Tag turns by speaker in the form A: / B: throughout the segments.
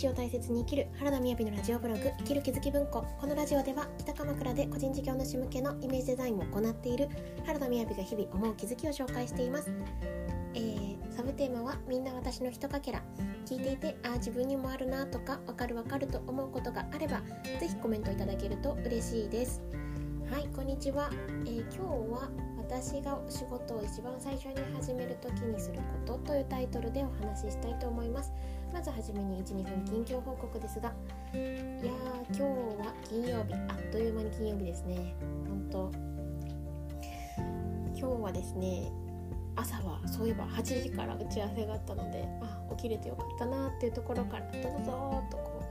A: 日を大切に生きる原田みやびのラジオブログ生きる気づき文庫。このラジオでは北鎌倉で個人事業主向けのイメージデザインを行っている原田みやびが日々思う気づきを紹介しています、えー、サブテーマはみんな私のひとかけら。聞いていてああ自分にもあるなとかわかるわかると思うことがあればぜひコメントいただけると嬉しいです。はいこんにちは、えー、今日は私がお仕事を一番最初に始める時にすることというタイトルでお話ししたいと思います。まずはじめに12分近況報告ですが。いやー今日は金曜日。あっという間に金曜日ですね。本当今日はですね朝はそういえば8時から打ち合わせがあったのであ起きれてよかったなっていうところからどぞぞとこ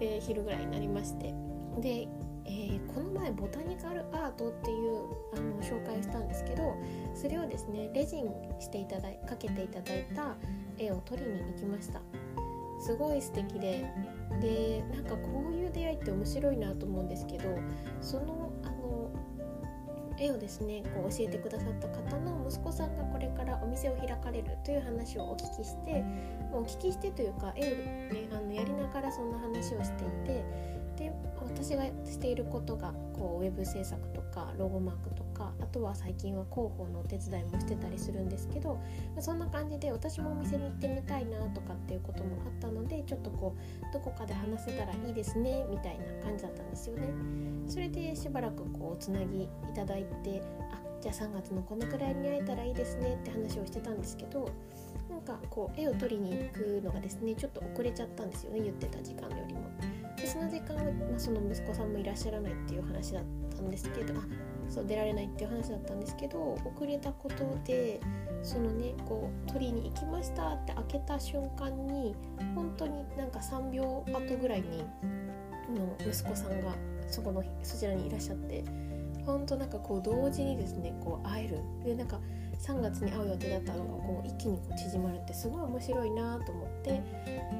A: う、えー、昼ぐらいになりまして。でえー、この前ボタニカルアートっていうあの紹介したんですけどそれをですねレジンしていただいかけていただいた絵を撮りに行きました。すごい素敵ででなんかこういう出会いって面白いなと思うんですけどそのあの絵をですねこう教えてくださった方の息子さんがこれからお店を開かれるという話をお聞きしてお聞きしてというか絵を、ね、あのやりながらそんな話をしていてで私がしていることがこうウェブ制作とかロゴマークとかかあとは最近は広報のお手伝いもしてたりするんですけどそんな感じで私もお店に行ってみたいなとかっていうこともあったのでちょっとこうどこかで話せたらいいですねみたいな感じだったんですよね。それでしばらくこうつなぎいただいてあじゃあ3月のこのくらいに会えたらいいですねって話をしてたんですけどなんかこう絵を撮りに行くのがですねちょっと遅れちゃったんですよね言ってた時間よりも。でその時間は、まあ、その息子さんもいらっしゃらないっていう話だったんですけどあそう出られないっていう話だったんですけど遅れたことでそのねこう取りに行きましたって開けた瞬間に本当になんか3秒後ぐらいにの息子さんがそこのそちらにいらっしゃって本当なんかこう同時にですねこう会えるでなんか3月に会う予定だったのがこう一気にこう縮まるってすごい面白いなと思って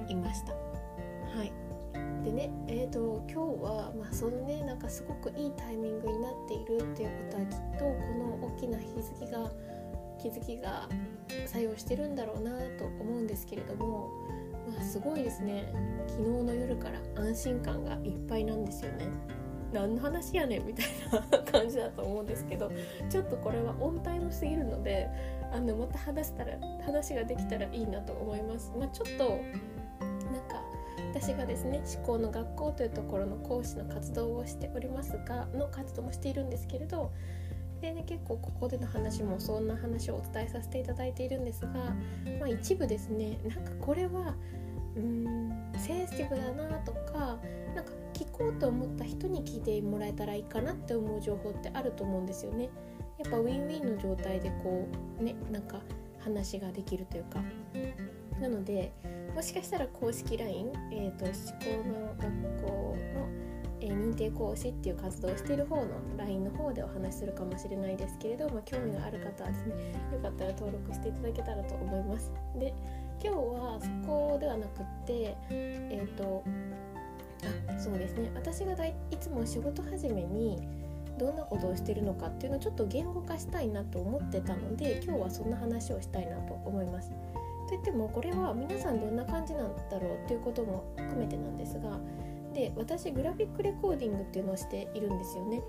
A: いました。はいでねえーと、今日は、まあ、そのねなんかすごくいいタイミングになっているっていうことはきっとこの大きな気づきが気づきが作用してるんだろうなと思うんですけれども、まあ、すごいですね昨日の夜から安心感がいっぱいなんですよね。何の話やねんみたいな感じだと思うんですけどちょっとこれはオンタイムすぎるのであのまた話したら話ができたらいいなと思います。まあ、ちょっと私がですね思考の学校というところの講師の活動をしておりますがの活動もしているんですけれどで、ね、結構ここでの話もそんな話をお伝えさせていただいているんですが、まあ、一部ですねなんかこれはうんセンシティブだなとかなんか聞こうと思った人に聞いてもらえたらいいかなって思う情報ってあると思うんですよね。やっぱウィンウィンの状態でこうねなんか話ができるというかなのでもしかしたら公式 LINE、えーと、思考の学校の、えー、認定講師っていう活動をしている方の LINE の方でお話しするかもしれないですけれど、まあ、興味がある方はですねよかったら登録していただけたらと思います。で今日はそこではなくってえっ、ー、とあそうですね私がだいいつも仕事始めにどんなことをしてるのかっていうのをちょっと言語化したいなと思ってたので今日はそんな話をしたいなと思います。といってもこれは皆さんどんな感じなんだろうっていうことも含めてなんですがで私グラフィックレコーディングっていうのをしているんですよね。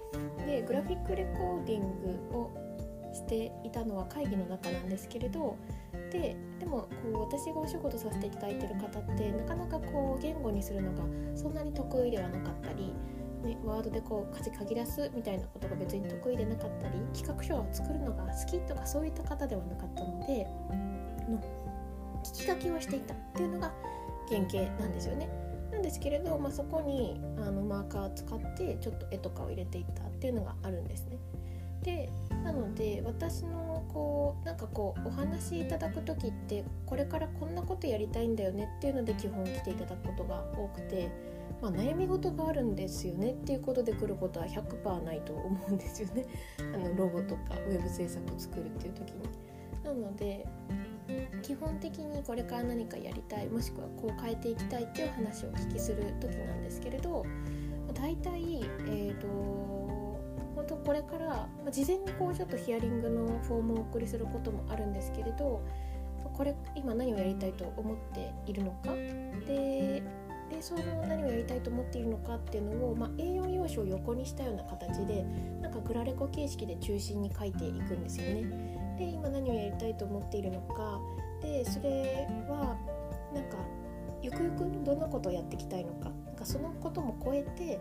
A: でグラフィックレコーディングをしていたのは会議の中なんですけれどででもこう私がお仕事させていただいてる方ってなかなかこう言語にするのがそんなに得意ではなかったり、ね、ワードでこう書き出すみたいなことが別に得意でなかったり企画書を作るのが好きとかそういった方ではなかったのでの聞き書きをしていたっていうのが原型なんですよね。なんですけれど、まあ、そこにあのマーカーを使ってちょっと絵とかを入れていったっていうのがあるんですね。でなので私のこうなんかこうお話しいただく時ってこれからこんなことやりたいんだよねっていうので基本来ていただくことが多くて、まあ、悩み事があるんですよねっていうことで来ることは100%ないと思うんですよねあのロゴとかウェブ制作を作るっていう時に。なので基本的にこれから何かやりたいもしくはこう変えていきたいっていう話をお聞きする時なんですけれど大体えっ、ー、と本当これから事前にこうちょっとヒアリングのフォームをお送りすることもあるんですけれどこれ今何をやりたいと思っているのかででその何をやりたいと思っているのかっていうのを、まあ、A4 用紙を横にしたような形でなんかグラレコ形式で中心に書いていくんですよね。で今何をやりたいと思っているのかでそれはなんかゆくゆくどんなことをやっていきたいのか？なんかそのことも超えて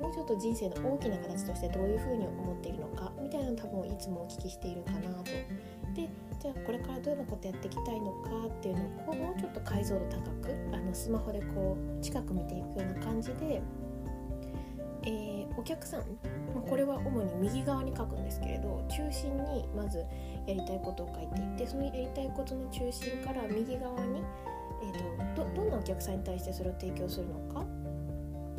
A: もうちょっと人生の大きな形としてどういうふうに思っているのか？みたいなの多分いつもお聞きしているかなと。でじゃあこれからどんなことやっていきたいのかっていうのをこうもうちょっと解像度高くあのスマホでこう近く見ていくような感じで、えー、お客さんこれは主に右側に書くんですけれど中心にまずやりたいことを書いていってそのやりたいことの中心から右側に、えーと、どどんなお客さんに対してそれを提供するのか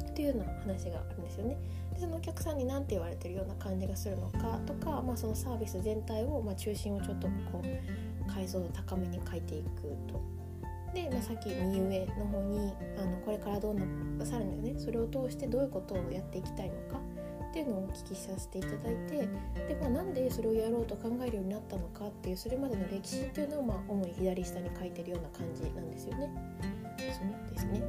A: っていうような話があるんですよね。でそのお客さんに何て言われてるような感じがするのかとか、まあ、そのサービス全体を、まあ、中心をちょっとこう解像度高めに書いていくと。で、まあ、さっき右上の方にあのこれからどんなさらにねそれを通してどういうことをやっていきたいのかっていうのをお聞きさせていただいてで、まあ、なんでそれをやろうと考えるようになったのかっていうそれまでの歴史っていうのを、まあ、主に左下に書いてるような感じなんですよね。そうですね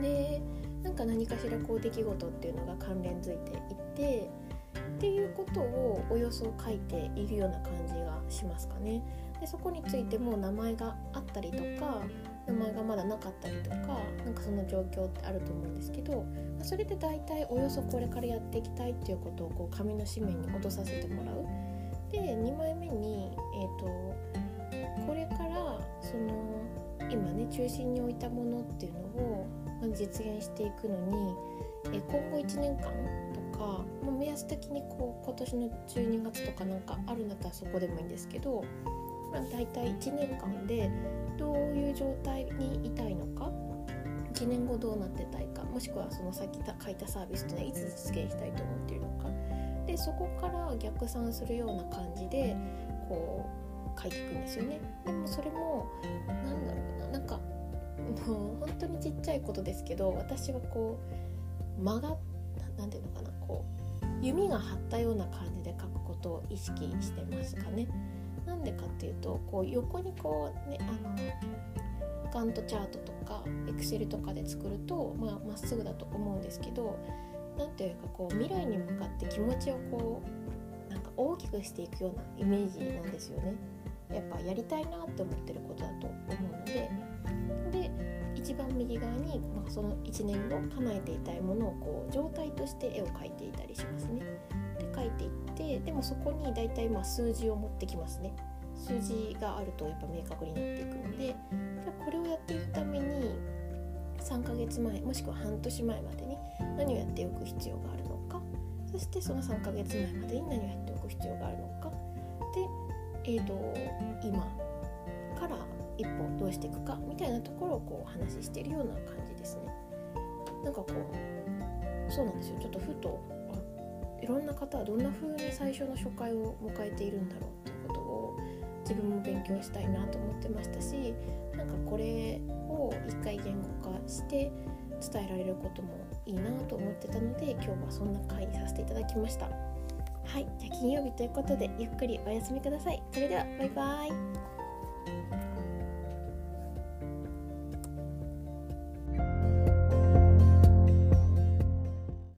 A: でなんか何かしらこう出来事っていうのが関連づいていてっていうことをおよそ書いているような感じがしますかね。でそこについても名前があったりとか名前がまだなかったりとかなんかその状況ってあると思うんですけどそれで大体およそこれからやっていきたいっていうことをこう紙の紙面に落とさせてもらう。で2枚目に、えーと、これからその今ね中心に置いたものっていうのを実現していくのに、え今後1年間とか、まあ、目安的にこう今年の12月とかなんかあるんだったらそこでもいいんですけど、まあ、大体1年間でどういう状態にいたいのか1年後どうなってたいかもしくはそのさっき書いたサービスというのはいつ実現したいと思っているのかでそこから逆算するような感じでこう書いていくんですよねでもそれも何だろうななんかもう本当にちっちゃいことですけど私はこう曲が何て言うのかなこう弓が張ったような感じで書くことを意識してますかね。なんでかっていうとこう横にこうねあのガントチャートとかエクセルとかで作るとまあ、っすぐだと思うんですけど何ていうかこう未来に向かって気持ちをこうなんか大きくしていくようなイメージなんですよね。やっぱやりたいなって思ってることだと思うのでで一番右側に、まあ、その1年後叶えていたいものをこう状態として絵を描いていたりしますね。で描いていってでもそこに大体まあ数字を持ってきますね。数字があるとやっぱ明確になっていくのででこれをやっていくために3ヶ月前もしくは半年前までに何をやっておく必要があるのかそしてその3ヶ月前までに何をやっておく必要があるのかで、えーと、今から一歩どうしていくかみたいなところをこうお話ししているような感じですね。なんかこうそうなんですよちょっとふといろんな方はどんな風に最初の初回を迎えているんだろうっていうことを自分も勉強したいなと思ってましたしなんかこれを一回言語化して伝えられることもいいなと思ってたので今日はそんな回にさせていただきました。はいじゃあ金曜日ということでゆっくりお休みください。それではバイバイ。